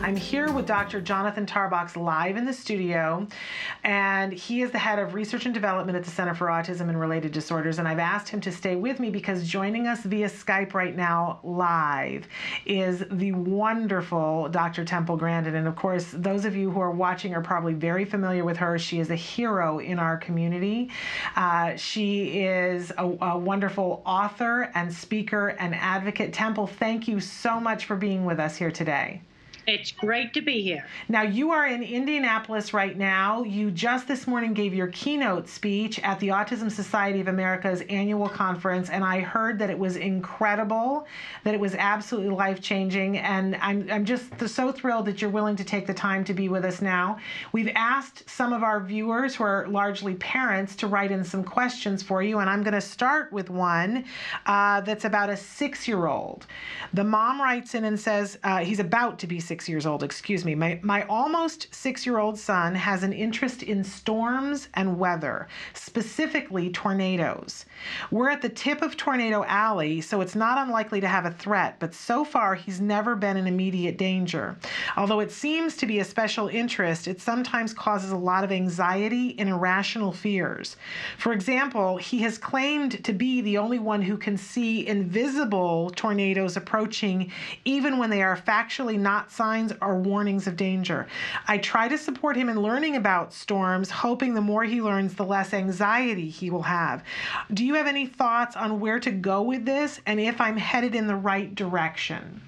I'm here with Dr. Jonathan Tarbox live in the studio, and he is the head of research and development at the Center for Autism and Related Disorders. And I've asked him to stay with me because joining us via Skype right now, live, is the wonderful Dr. Temple Grandin. And of course, those of you who are watching are probably very familiar with her. She is a hero in our community. Uh, she is a, a wonderful author and speaker and advocate. Temple, thank you so much for being with us here today. It's great to be here. Now, you are in Indianapolis right now. You just this morning gave your keynote speech at the Autism Society of America's annual conference, and I heard that it was incredible, that it was absolutely life changing. And I'm, I'm just so thrilled that you're willing to take the time to be with us now. We've asked some of our viewers, who are largely parents, to write in some questions for you, and I'm going to start with one uh, that's about a six year old. The mom writes in and says uh, he's about to be six six years old, excuse me. My, my almost six year old son has an interest in storms and weather, specifically tornadoes. We're at the tip of Tornado Alley, so it's not unlikely to have a threat, but so far he's never been in immediate danger. Although it seems to be a special interest, it sometimes causes a lot of anxiety and irrational fears. For example, he has claimed to be the only one who can see invisible tornadoes approaching, even when they are factually not or warnings of danger. I try to support him in learning about storms, hoping the more he learns, the less anxiety he will have. Do you have any thoughts on where to go with this and if I'm headed in the right direction?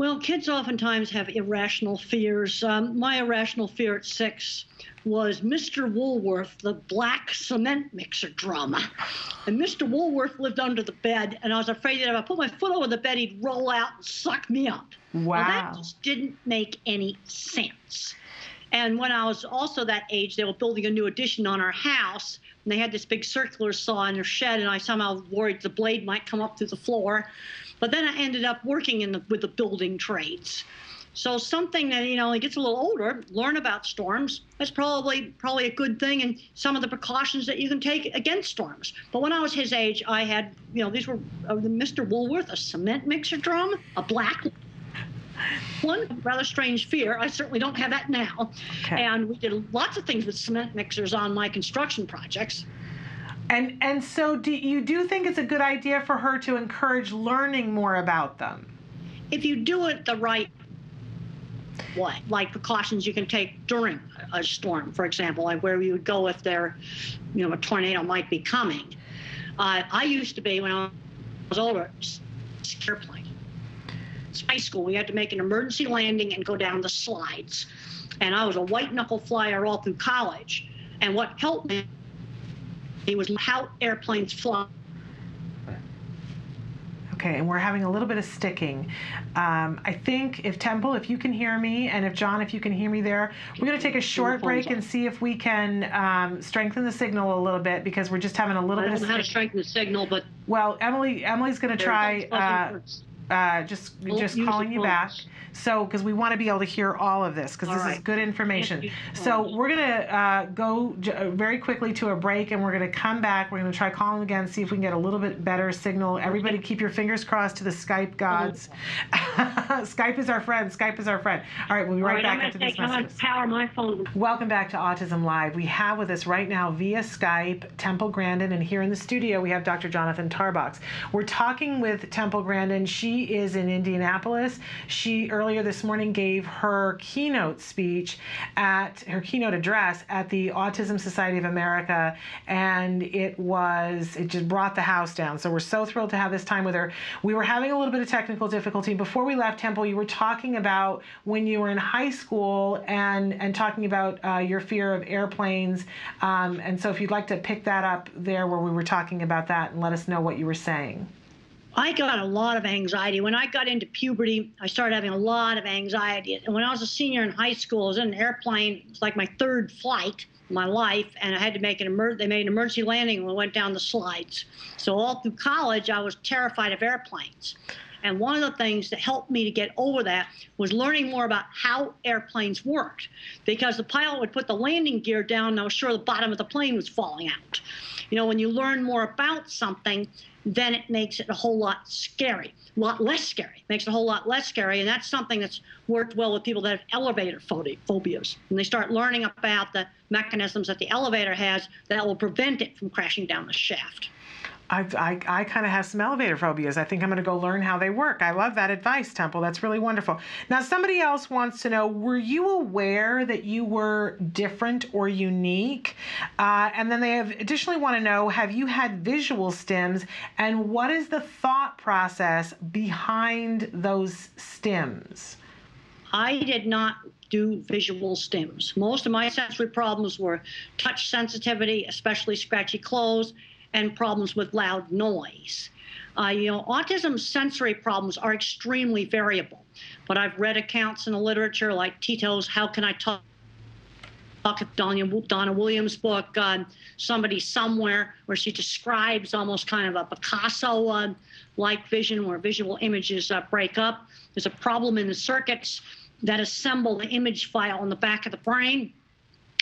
Well, kids oftentimes have irrational fears. Um, my irrational fear at six was Mr. Woolworth, the black cement mixer drama. And Mr. Woolworth lived under the bed, and I was afraid that if I put my foot over the bed, he'd roll out and suck me up. Wow. Well, that just didn't make any sense. And when I was also that age, they were building a new addition on our house, and they had this big circular saw in their shed, and I somehow worried the blade might come up through the floor. But then I ended up working in the, with the building trades. So something that you know, he gets a little older, learn about storms. That's probably probably a good thing, and some of the precautions that you can take against storms. But when I was his age, I had you know these were uh, the Mr. Woolworth, a cement mixer drum, a black one rather strange fear. I certainly don't have that now. Okay. And we did lots of things with cement mixers on my construction projects. And and so do you do think it's a good idea for her to encourage learning more about them? If you do it the right way, like precautions you can take during a storm, for example, like where you would go if there, you know, a tornado might be coming. Uh, I used to be when I was older, airplane high school, we had to make an emergency landing and go down the slides. And I was a white knuckle flyer all through college. And what helped me was how airplanes fly. Okay, and we're having a little bit of sticking. Um, I think if Temple, if you can hear me, and if John, if you can hear me there, we're going to take a short break and see if we can um, strengthen the signal a little bit because we're just having a little I bit of. I don't know how to strengthen the signal, but. Well, Emily, Emily's going to try. Uh, uh, just well, just calling you back. So, because we want to be able to hear all of this, because this right. is good information. So, we're going to uh, go j- uh, very quickly to a break and we're going to come back. We're going to try calling again, see if we can get a little bit better signal. Everybody, keep your fingers crossed to the Skype gods. Skype is our friend. Skype is our friend. All right, we'll be right, right back after these messages. power my phone. Welcome back to Autism Live. We have with us right now via Skype Temple Grandin, and here in the studio we have Dr. Jonathan Tarbox. We're talking with Temple Grandin. She is in Indianapolis. She earlier this morning gave her keynote speech at her keynote address at the Autism Society of America, and it was it just brought the house down. So we're so thrilled to have this time with her. We were having a little bit of technical difficulty before we left Temple. You were talking about when you were in high school and and talking about uh, your fear of airplanes. Um, and so if you'd like to pick that up there where we were talking about that and let us know what you were saying. I got a lot of anxiety. When I got into puberty, I started having a lot of anxiety. And when I was a senior in high school, I was in an airplane. It was like my third flight my life, and I had to make an emer- they made an emergency landing and we went down the slides. So all through college, I was terrified of airplanes. And one of the things that helped me to get over that was learning more about how airplanes worked. Because the pilot would put the landing gear down, and I was sure the bottom of the plane was falling out. You know, when you learn more about something, then it makes it a whole lot scary, a lot less scary. Makes it a whole lot less scary, and that's something that's worked well with people that have elevator phobias. And they start learning about the mechanisms that the elevator has that will prevent it from crashing down the shaft. I, I, I kind of have some elevator phobias. I think I'm going to go learn how they work. I love that advice, Temple. That's really wonderful. Now, somebody else wants to know Were you aware that you were different or unique? Uh, and then they have additionally want to know Have you had visual stims? And what is the thought process behind those stims? I did not do visual stims. Most of my sensory problems were touch sensitivity, especially scratchy clothes, and problems with loud noise. Uh, you know, autism sensory problems are extremely variable, but I've read accounts in the literature like Tito's How Can I Talk? Talk with Donna, Donna Williams' book, uh, Somebody Somewhere, where she describes almost kind of a Picasso uh, like vision where visual images uh, break up. There's a problem in the circuits that assemble the image file in the back of the brain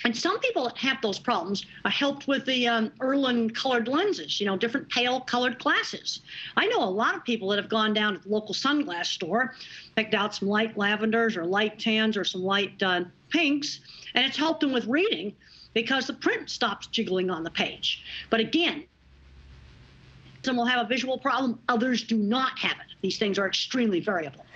and some people that have those problems are helped with the um, Irlen colored lenses, you know, different pale colored glasses. I know a lot of people that have gone down to the local sunglass store, picked out some light lavenders or light tans or some light uh, pinks, and it's helped them with reading because the print stops jiggling on the page. But again, some will have a visual problem, others do not have it. These things are extremely variable.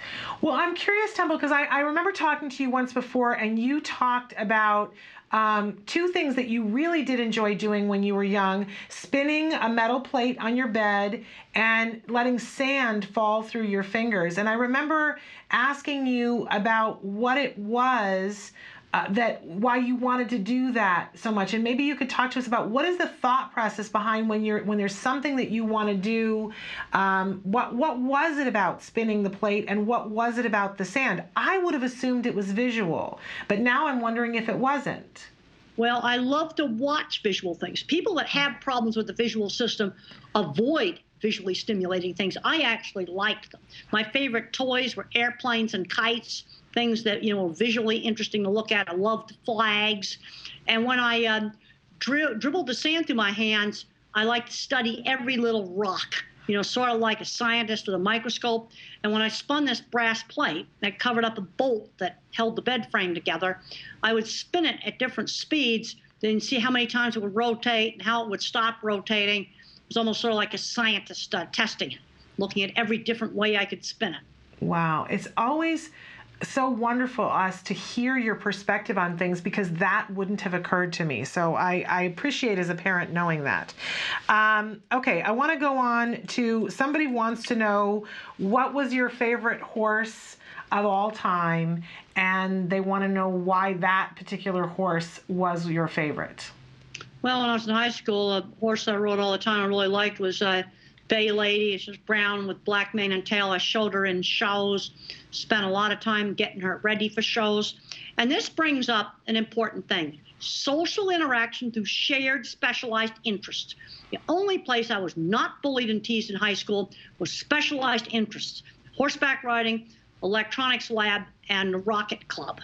Well, I'm curious, Temple, because I, I remember talking to you once before, and you talked about um, two things that you really did enjoy doing when you were young spinning a metal plate on your bed and letting sand fall through your fingers. And I remember asking you about what it was uh, that why you wanted to do that so much. And maybe you could talk to us about what is the thought process behind when you're when there's something that you want to do um, what what was it about spinning the plate and what was it about the sand? I would have assumed it was visual but now i'm wondering if it wasn't. Well i love to watch visual things. People that have problems with the visual system avoid visually stimulating things. I actually liked them. My favorite toys were airplanes and kites things that you know are visually interesting to look at. I loved flags, and when I uh, dri- dribbled the sand through my hands, I like to study every little rock. You know, sort of like a scientist with a microscope. And when I spun this brass plate that covered up a bolt that held the bed frame together, I would spin it at different speeds, then see how many times it would rotate and how it would stop rotating. It was almost sort of like a scientist uh, testing it, looking at every different way I could spin it. Wow, it's always so wonderful us to hear your perspective on things because that wouldn't have occurred to me. So I, I appreciate as a parent knowing that. Um, okay, I want to go on to somebody wants to know what was your favorite horse of all time, and they want to know why that particular horse was your favorite. Well, when I was in high school, a horse I rode all the time I really liked was. Uh, bay lady. She's brown with black mane and tail. I showed her in shows, spent a lot of time getting her ready for shows. And this brings up an important thing social interaction through shared specialized interests. The only place I was not bullied and teased in high school was specialized interests horseback riding, electronics lab, and rocket club.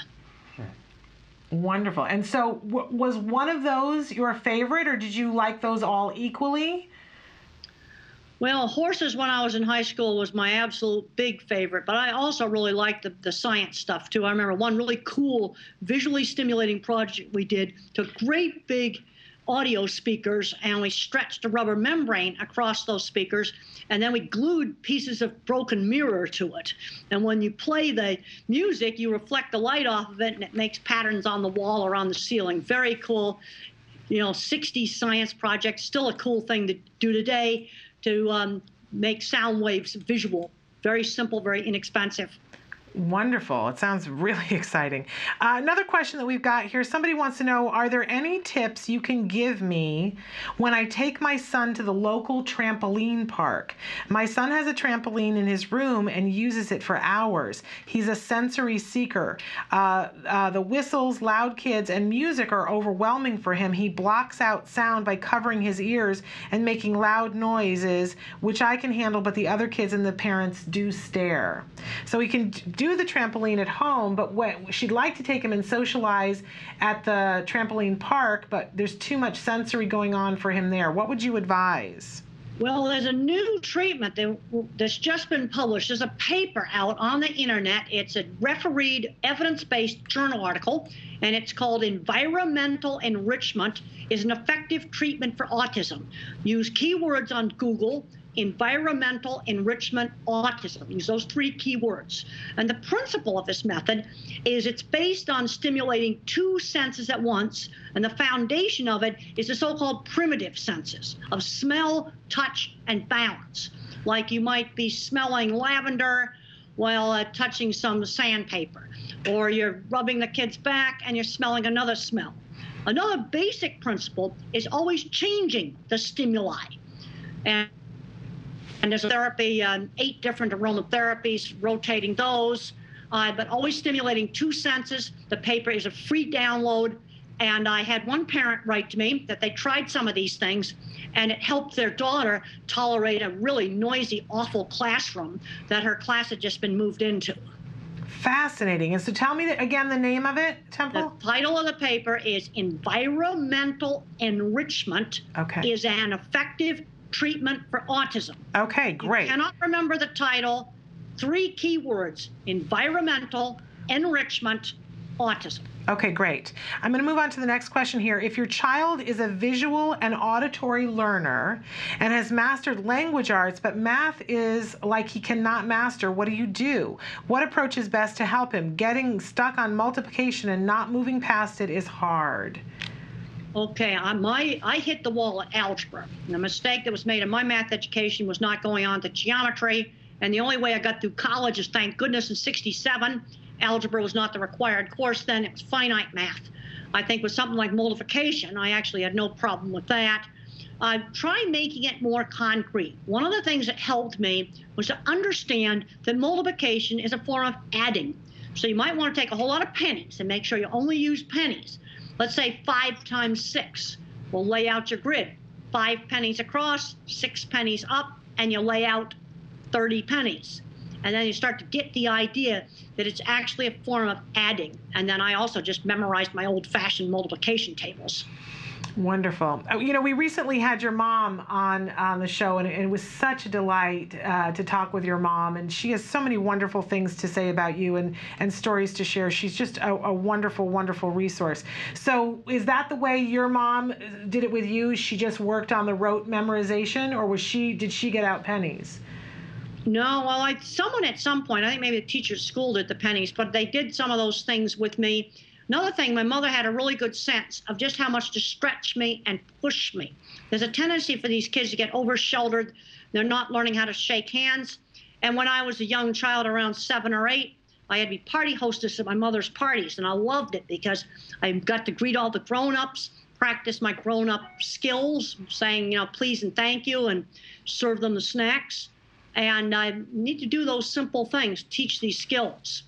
Hmm. Wonderful. And so, w- was one of those your favorite, or did you like those all equally? Well, horses when I was in high school was my absolute big favorite, but I also really liked the, the science stuff too. I remember one really cool visually stimulating project we did, took great big audio speakers and we stretched a rubber membrane across those speakers and then we glued pieces of broken mirror to it. And when you play the music, you reflect the light off of it and it makes patterns on the wall or on the ceiling. Very cool. You know, 60s science project, still a cool thing to do today to um, make sound waves visual. Very simple, very inexpensive. Wonderful. It sounds really exciting. Uh, another question that we've got here somebody wants to know Are there any tips you can give me when I take my son to the local trampoline park? My son has a trampoline in his room and uses it for hours. He's a sensory seeker. Uh, uh, the whistles, loud kids, and music are overwhelming for him. He blocks out sound by covering his ears and making loud noises, which I can handle, but the other kids and the parents do stare. So he can do the trampoline at home, but what, she'd like to take him and socialize at the trampoline park, but there's too much sensory going on for him there. What would you advise? Well, there's a new treatment that, that's just been published. There's a paper out on the internet. It's a refereed, evidence based journal article, and it's called Environmental Enrichment is an Effective Treatment for Autism. Use keywords on Google environmental enrichment autism. Use those three keywords. And the principle of this method is it's based on stimulating two senses at once, and the foundation of it is the so called primitive senses of smell, touch, and balance. Like you might be smelling lavender while uh, touching some sandpaper, or you're rubbing the kid's back and you're smelling another smell. Another basic principle is always changing the stimuli. And and there's therapy, um, eight different aromatherapies, rotating those, uh, but always stimulating two senses. The paper is a free download. And I had one parent write to me that they tried some of these things and it helped their daughter tolerate a really noisy, awful classroom that her class had just been moved into. Fascinating. And so tell me again the name of it, Temple? The title of the paper is Environmental Enrichment okay. is an effective treatment for autism. Okay, great. You cannot remember the title. Three keywords environmental, enrichment, autism. Okay, great. I'm going to move on to the next question here. If your child is a visual and auditory learner and has mastered language arts, but math is like he cannot master, what do you do? What approach is best to help him? Getting stuck on multiplication and not moving past it is hard. Okay, I, my, I hit the wall at algebra. And the mistake that was made in my math education was not going on to geometry. And the only way I got through college is, thank goodness, in 67, algebra was not the required course then. It was finite math. I think with something like multiplication, I actually had no problem with that. Uh, try making it more concrete. One of the things that helped me was to understand that multiplication is a form of adding. So you might want to take a whole lot of pennies and make sure you only use pennies. Let's say five times six. We'll lay out your grid. Five pennies across, six pennies up, and you lay out 30 pennies. And then you start to get the idea that it's actually a form of adding. And then I also just memorized my old fashioned multiplication tables. Wonderful. Oh, you know, we recently had your mom on on the show, and it was such a delight uh, to talk with your mom. And she has so many wonderful things to say about you and and stories to share. She's just a, a wonderful, wonderful resource. So, is that the way your mom did it with you? She just worked on the rote memorization, or was she? Did she get out pennies? No, well, I someone at some point, I think maybe the teacher scolded the pennies, but they did some of those things with me Another thing, my mother had a really good sense of just how much to stretch me and push me. There's a tendency for these kids to get over shouldered. They're not learning how to shake hands. And when I was a young child, around seven or eight, I had to be party hostess at my mother's parties, and I loved it because I got to greet all the grown ups, practice my grown up skills, saying, you know, please and thank you, and serve them the snacks. And I need to do those simple things, teach these skills.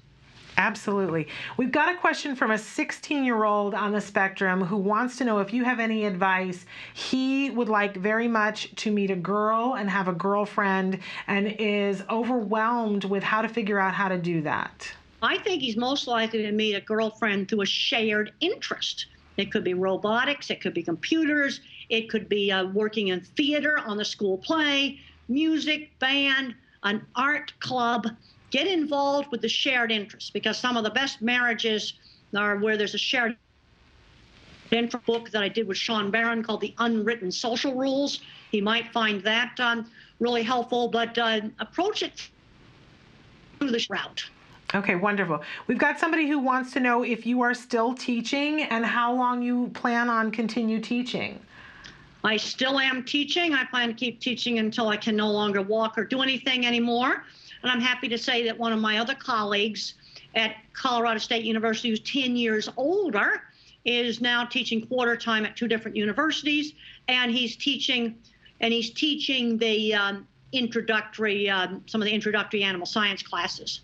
Absolutely. We've got a question from a 16 year old on the spectrum who wants to know if you have any advice. He would like very much to meet a girl and have a girlfriend and is overwhelmed with how to figure out how to do that. I think he's most likely to meet a girlfriend through a shared interest. It could be robotics, it could be computers, it could be uh, working in theater on the school play, music, band, an art club get involved with the shared interests because some of the best marriages are where there's a shared interest book that I did with Sean Barron called The Unwritten Social Rules. He might find that um, really helpful, but uh, approach it through this route. Okay, wonderful. We've got somebody who wants to know if you are still teaching and how long you plan on continue teaching. I still am teaching. I plan to keep teaching until I can no longer walk or do anything anymore. And I'm happy to say that one of my other colleagues at Colorado State University, who's 10 years older, is now teaching quarter time at two different universities, and he's teaching, and he's teaching the um, introductory, um, some of the introductory animal science classes.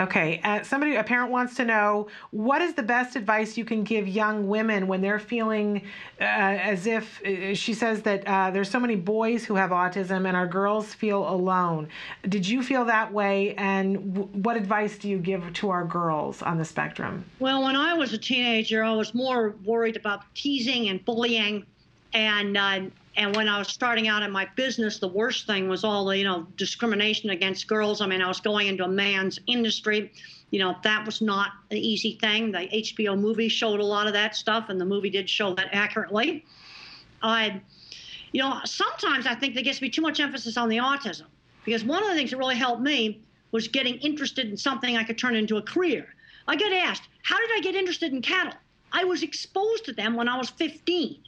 Okay, uh, somebody, a parent wants to know what is the best advice you can give young women when they're feeling uh, as if uh, she says that uh, there's so many boys who have autism and our girls feel alone. Did you feel that way? And w- what advice do you give to our girls on the spectrum? Well, when I was a teenager, I was more worried about teasing and bullying and uh, And when I was starting out in my business, the worst thing was all the, you know, discrimination against girls. I mean, I was going into a man's industry. You know, that was not an easy thing. The HBO movie showed a lot of that stuff, and the movie did show that accurately. I, you know, sometimes I think there gets to be too much emphasis on the autism because one of the things that really helped me was getting interested in something I could turn into a career. I get asked, how did I get interested in cattle? I was exposed to them when I was 15.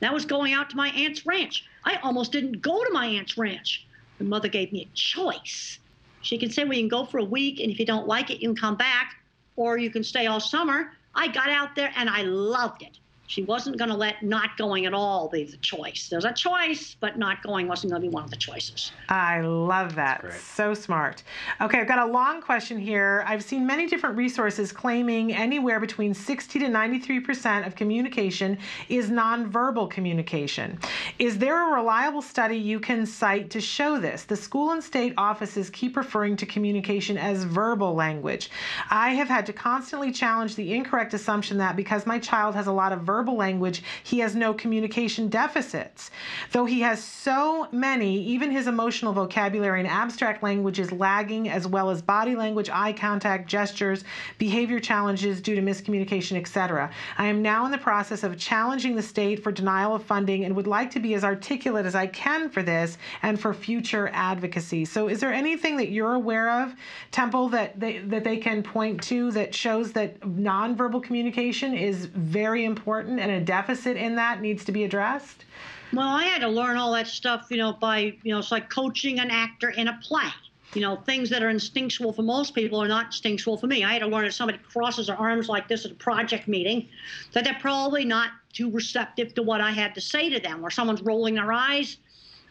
That was going out to my aunt's ranch. I almost didn't go to my aunt's ranch. My mother gave me a choice. She could say, you can go for a week, and if you don't like it, you can come back, or you can stay all summer. I got out there and I loved it. She wasn't going to let not going at all be the choice. There's a choice, but not going wasn't going to be one of the choices. I love that. So smart. Okay, I've got a long question here. I've seen many different resources claiming anywhere between 60 to 93% of communication is nonverbal communication. Is there a reliable study you can cite to show this? The school and state offices keep referring to communication as verbal language. I have had to constantly challenge the incorrect assumption that because my child has a lot of verbal verbal language, he has no communication deficits. Though he has so many, even his emotional vocabulary and abstract language is lagging, as well as body language, eye contact, gestures, behavior challenges due to miscommunication, etc. I am now in the process of challenging the state for denial of funding and would like to be as articulate as I can for this and for future advocacy. So, is there anything that you're aware of, Temple, that they, that they can point to that shows that nonverbal communication is very important? Important and a deficit in that needs to be addressed? Well, I had to learn all that stuff, you know, by, you know, it's like coaching an actor in a play. You know, things that are instinctual for most people are not instinctual for me. I had to learn if somebody crosses their arms like this at a project meeting, that they're probably not too receptive to what I had to say to them, or someone's rolling their eyes.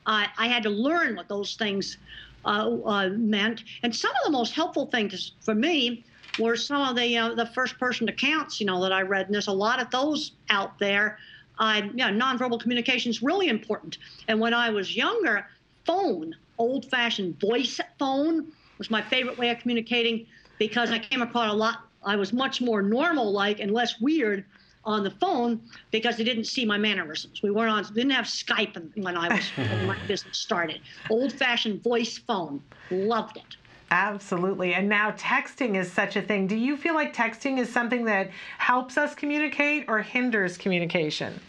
Uh, I had to learn what those things uh, uh, meant. And some of the most helpful things for me were some of the uh, the first person accounts, you know, that I read, and there's a lot of those out there. Uh, yeah, nonverbal communication is really important. And when I was younger, phone, old-fashioned voice phone, was my favorite way of communicating because I came across a lot. I was much more normal-like and less weird on the phone because they didn't see my mannerisms. We weren't on, didn't have Skype when I was when my business started. Old-fashioned voice phone, loved it. Absolutely. And now texting is such a thing. Do you feel like texting is something that helps us communicate or hinders communication?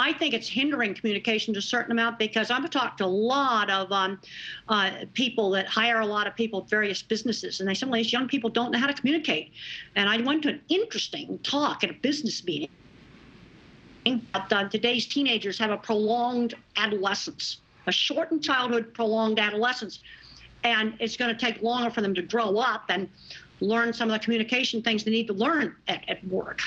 I think it's hindering communication to a certain amount because I've talked to a lot of um, uh, people that hire a lot of people at various businesses, and they some these young people don't know how to communicate. And I went to an interesting talk at a business meeting. But, uh, today's teenagers have a prolonged adolescence, a shortened childhood, prolonged adolescence and it's going to take longer for them to grow up and learn some of the communication things they need to learn at, at work.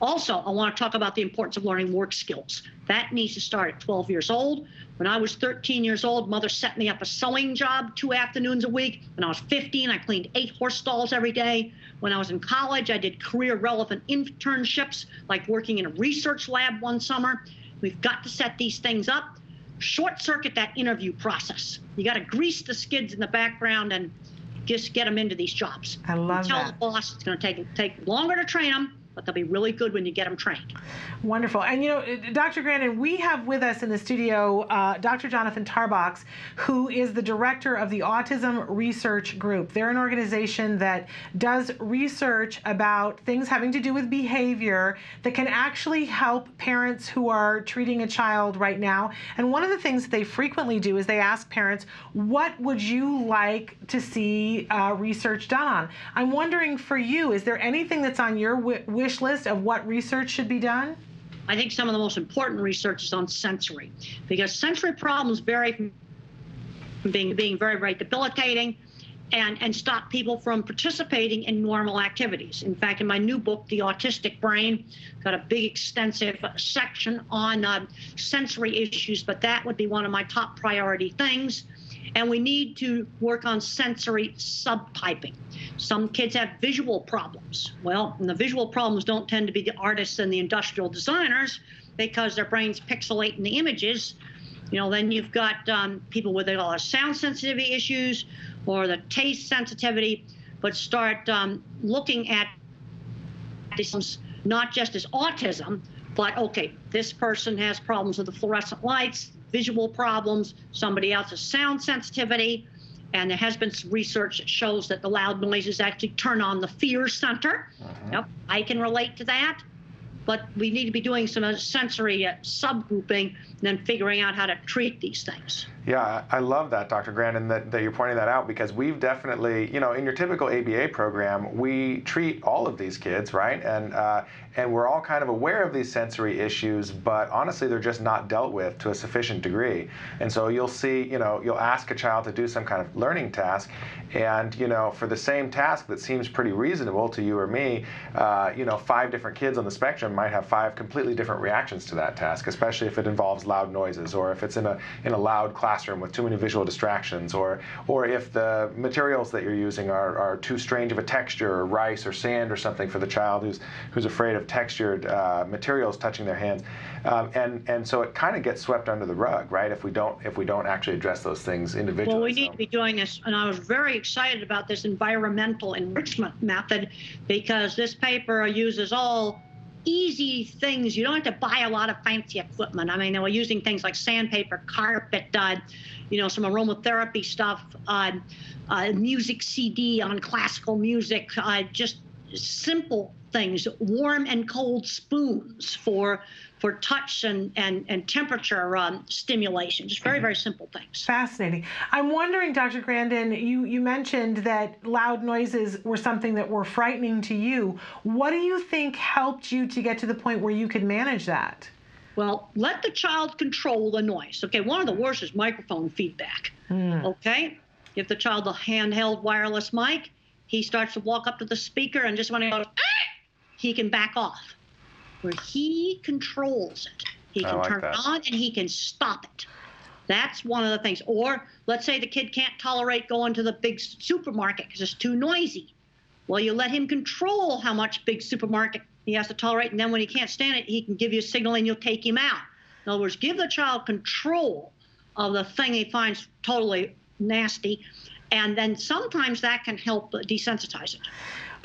Also, I want to talk about the importance of learning work skills. That needs to start at 12 years old. When I was 13 years old, mother set me up a sewing job two afternoons a week. When I was 15, I cleaned eight horse stalls every day. When I was in college, I did career relevant internships, like working in a research lab one summer. We've got to set these things up short circuit that interview process. You got to grease the skids in the background and just get them into these jobs. I love tell that. the boss it's going to take take longer to train them, but they'll be really good when you get them trained. Wonderful. And you know, Dr. Grandin, we have with us in the studio uh, Dr. Jonathan Tarbox, who is the director of the Autism Research Group. They're an organization that does research about things having to do with behavior that can actually help parents who are treating a child right now. And one of the things they frequently do is they ask parents, what would you like to see uh, research done on? I'm wondering for you, is there anything that's on your wish list of what research should be done? I think some of the most important research is on sensory, because sensory problems vary from being, being very, very debilitating and, and stop people from participating in normal activities. In fact, in my new book, The Autistic Brain, got a big, extensive section on uh, sensory issues, but that would be one of my top priority things and we need to work on sensory subtyping. Some kids have visual problems. Well, the visual problems don't tend to be the artists and the industrial designers because their brains pixelate in the images. You know, then you've got um, people with a lot of sound sensitivity issues or the taste sensitivity, but start um, looking at this not just as autism, but okay, this person has problems with the fluorescent lights, visual problems, somebody else's sound sensitivity. And there has been some research that shows that the loud noises actually turn on the fear center. Mhm. Yep, I can relate to that. But we need to be doing some sensory uh, subgrouping and then figuring out how to treat these things. Yeah, I I love that, Dr. Grandin, that, that you're pointing that out because we've definitely, you know, in your typical ABA program, we treat all of these kids, right? And uh, and we're all kind of aware of these sensory issues, but honestly, they're just not dealt with to a sufficient degree. And so you'll see, you know, you'll ask a child to do some kind of learning task, and you know, for the same task that seems pretty reasonable to you or me, uh, you know, five different kids on the spectrum might have five completely different reactions to that task, especially if it involves loud noises or if it's in a in a loud classroom with too many visual distractions or or if the materials that you're using are, are too strange of a texture or rice or sand or something for the child who's who's afraid of textured uh, materials touching their hands um, and and so it kind of gets swept under the rug right if we don't if we don't actually address those things individually Well, we need So- to be doing this, and I was very excited about this environmental enrichment method because this paper uses all easy things. You don't have to buy a lot of fancy equipment. I mean, they were using things like sandpaper, carpet, uh, you know, some aromatherapy stuff, uh, uh, music CD on classical music, uh, just simple things, warm and cold spoons for for touch and and, and temperature um, stimulation. Just very very simple things. Fascinating. I'm wondering, Dr. Grandin, you, you mentioned that loud noises were something that were frightening to you. What do you think helped you to get to the point where you could manage that? Well, let the child control the noise. Okay, one of the worst is microphone feedback. Okay, give the child a handheld wireless mic. He starts to walk up to the speaker and just want to go. "Ah!" He can back off. Where he controls it, he can like turn that. it on and he can stop it. That's one of the things. Or let's say the kid can't tolerate going to the big supermarket because it's too noisy. Well, you let him control how much big supermarket he has to tolerate, and then when he can't stand it, he can give you a signal and you'll take him out. In other words, give the child control of the thing he finds totally nasty, and then sometimes that can help uh, desensitize it.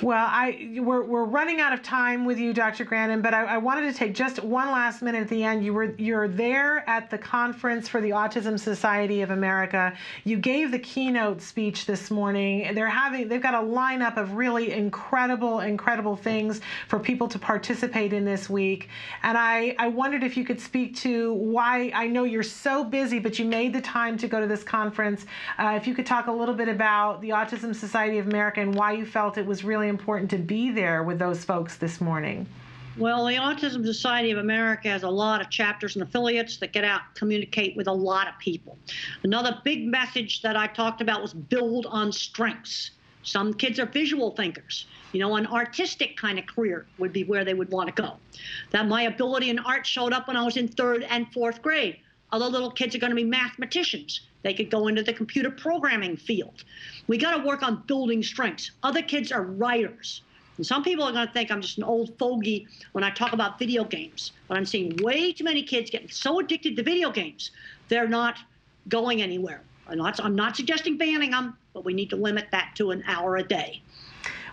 Well, I we're, we're running out of time with you, Dr. Grandin, but I, I wanted to take just one last minute at the end. You were you're there at the conference for the Autism Society of America. You gave the keynote speech this morning. They're having they've got a lineup of really incredible, incredible things for people to participate in this week. And I, I wondered if you could speak to why I know you're so busy, but you made the time to go to this conference. Uh, if you could talk a little bit about the Autism Society of America and why you felt it was really important to be there with those folks this morning. Well, the Autism Society of America has a lot of chapters and affiliates that get out and communicate with a lot of people. Another big message that I talked about was build on strengths. Some kids are visual thinkers. You know, an artistic kind of career would be where they would want to go. That my ability in art showed up when I was in third and fourth grade. Other little kids are going to be mathematicians. They could go into the computer programming field. We got to work on building strengths. Other kids are writers. And some people are going to think I'm just an old fogey when I talk about video games. But I'm seeing way too many kids getting so addicted to video games, they're not going anywhere. I'm not, I'm not suggesting banning them, but we need to limit that to an hour a day.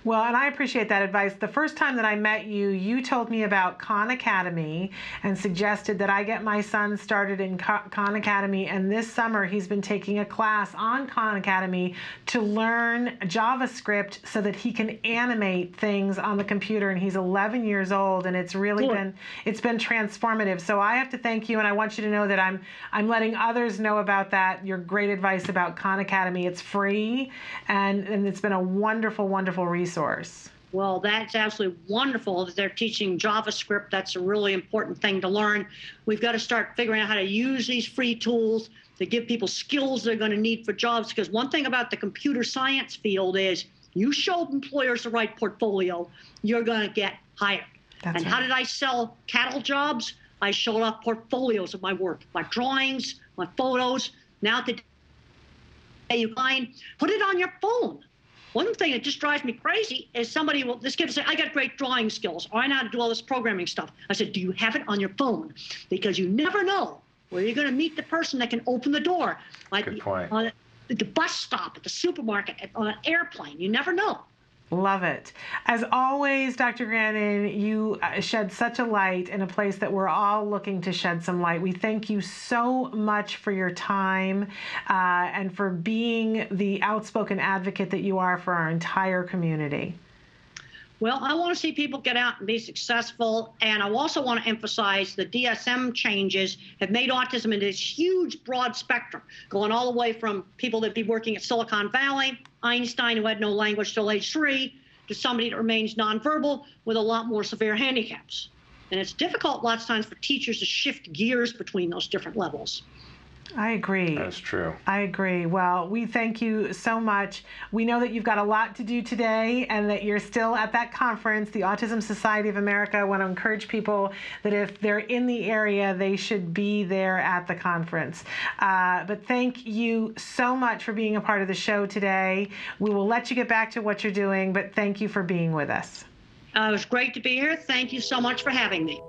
Well, and I appreciate that advice. The first time that I met you, you told me about Khan Academy and suggested that I get my son started in Khan Academy. And this summer, he's been taking a class on Khan Academy to learn JavaScript so that he can animate things on the computer. And he's 11 years old, and it's really Cool. been it's been transformative. So I have to thank you, and I want you to know that I'm I'm letting others know about that. Your great advice about Khan Academy. It's free, and and it's been a wonderful, wonderful resource. Well, that's absolutely wonderful that they're teaching JavaScript. That's a really important thing to learn. We've got to start figuring out how to use these free tools to give people skills they're going to need for jobs. Because one thing about the computer science field is you show employers the right portfolio, you're going to get hired. That's and how did I sell cattle jobs? I showed off portfolios of my work, my drawings, my photos. Now today you find, put it on your phone. One thing that just drives me crazy is somebody will, this kid will say, I got great drawing skills, or I know how to do all this programming stuff. I said, Do you have it on your phone? Because you never know where you're going to meet the person that can open the door. Like Good point. on the bus stop, at the supermarket, at- on an airplane. You never know. Love it. As always, Dr. Grandin, you uh, shed such a light in a place that we're all looking to shed some light. We thank you so much for your time uh, and for being the outspoken advocate that you are for our entire community. Well, I want to see people get out and be successful. And I also want to emphasize the DSM changes have made autism into this huge, broad spectrum, going all the way from people that be working at Silicon Valley, Einstein, who had no language till age three, to somebody that remains nonverbal with a lot more severe handicaps. And it's difficult lots of times for teachers to shift gears between those different levels. I agree. That's true. I agree. Well, we thank you so much. We know that you've got a lot to do today and that you're still at that conference, the Autism Society of America. I want to encourage people that if they're in the area, they should be there at the conference. Uh, but thank you so much for being a part of the show today. We will let you get back to what you're doing, but thank you for being with us. Uh, it was great to be here. Thank you so much for having me.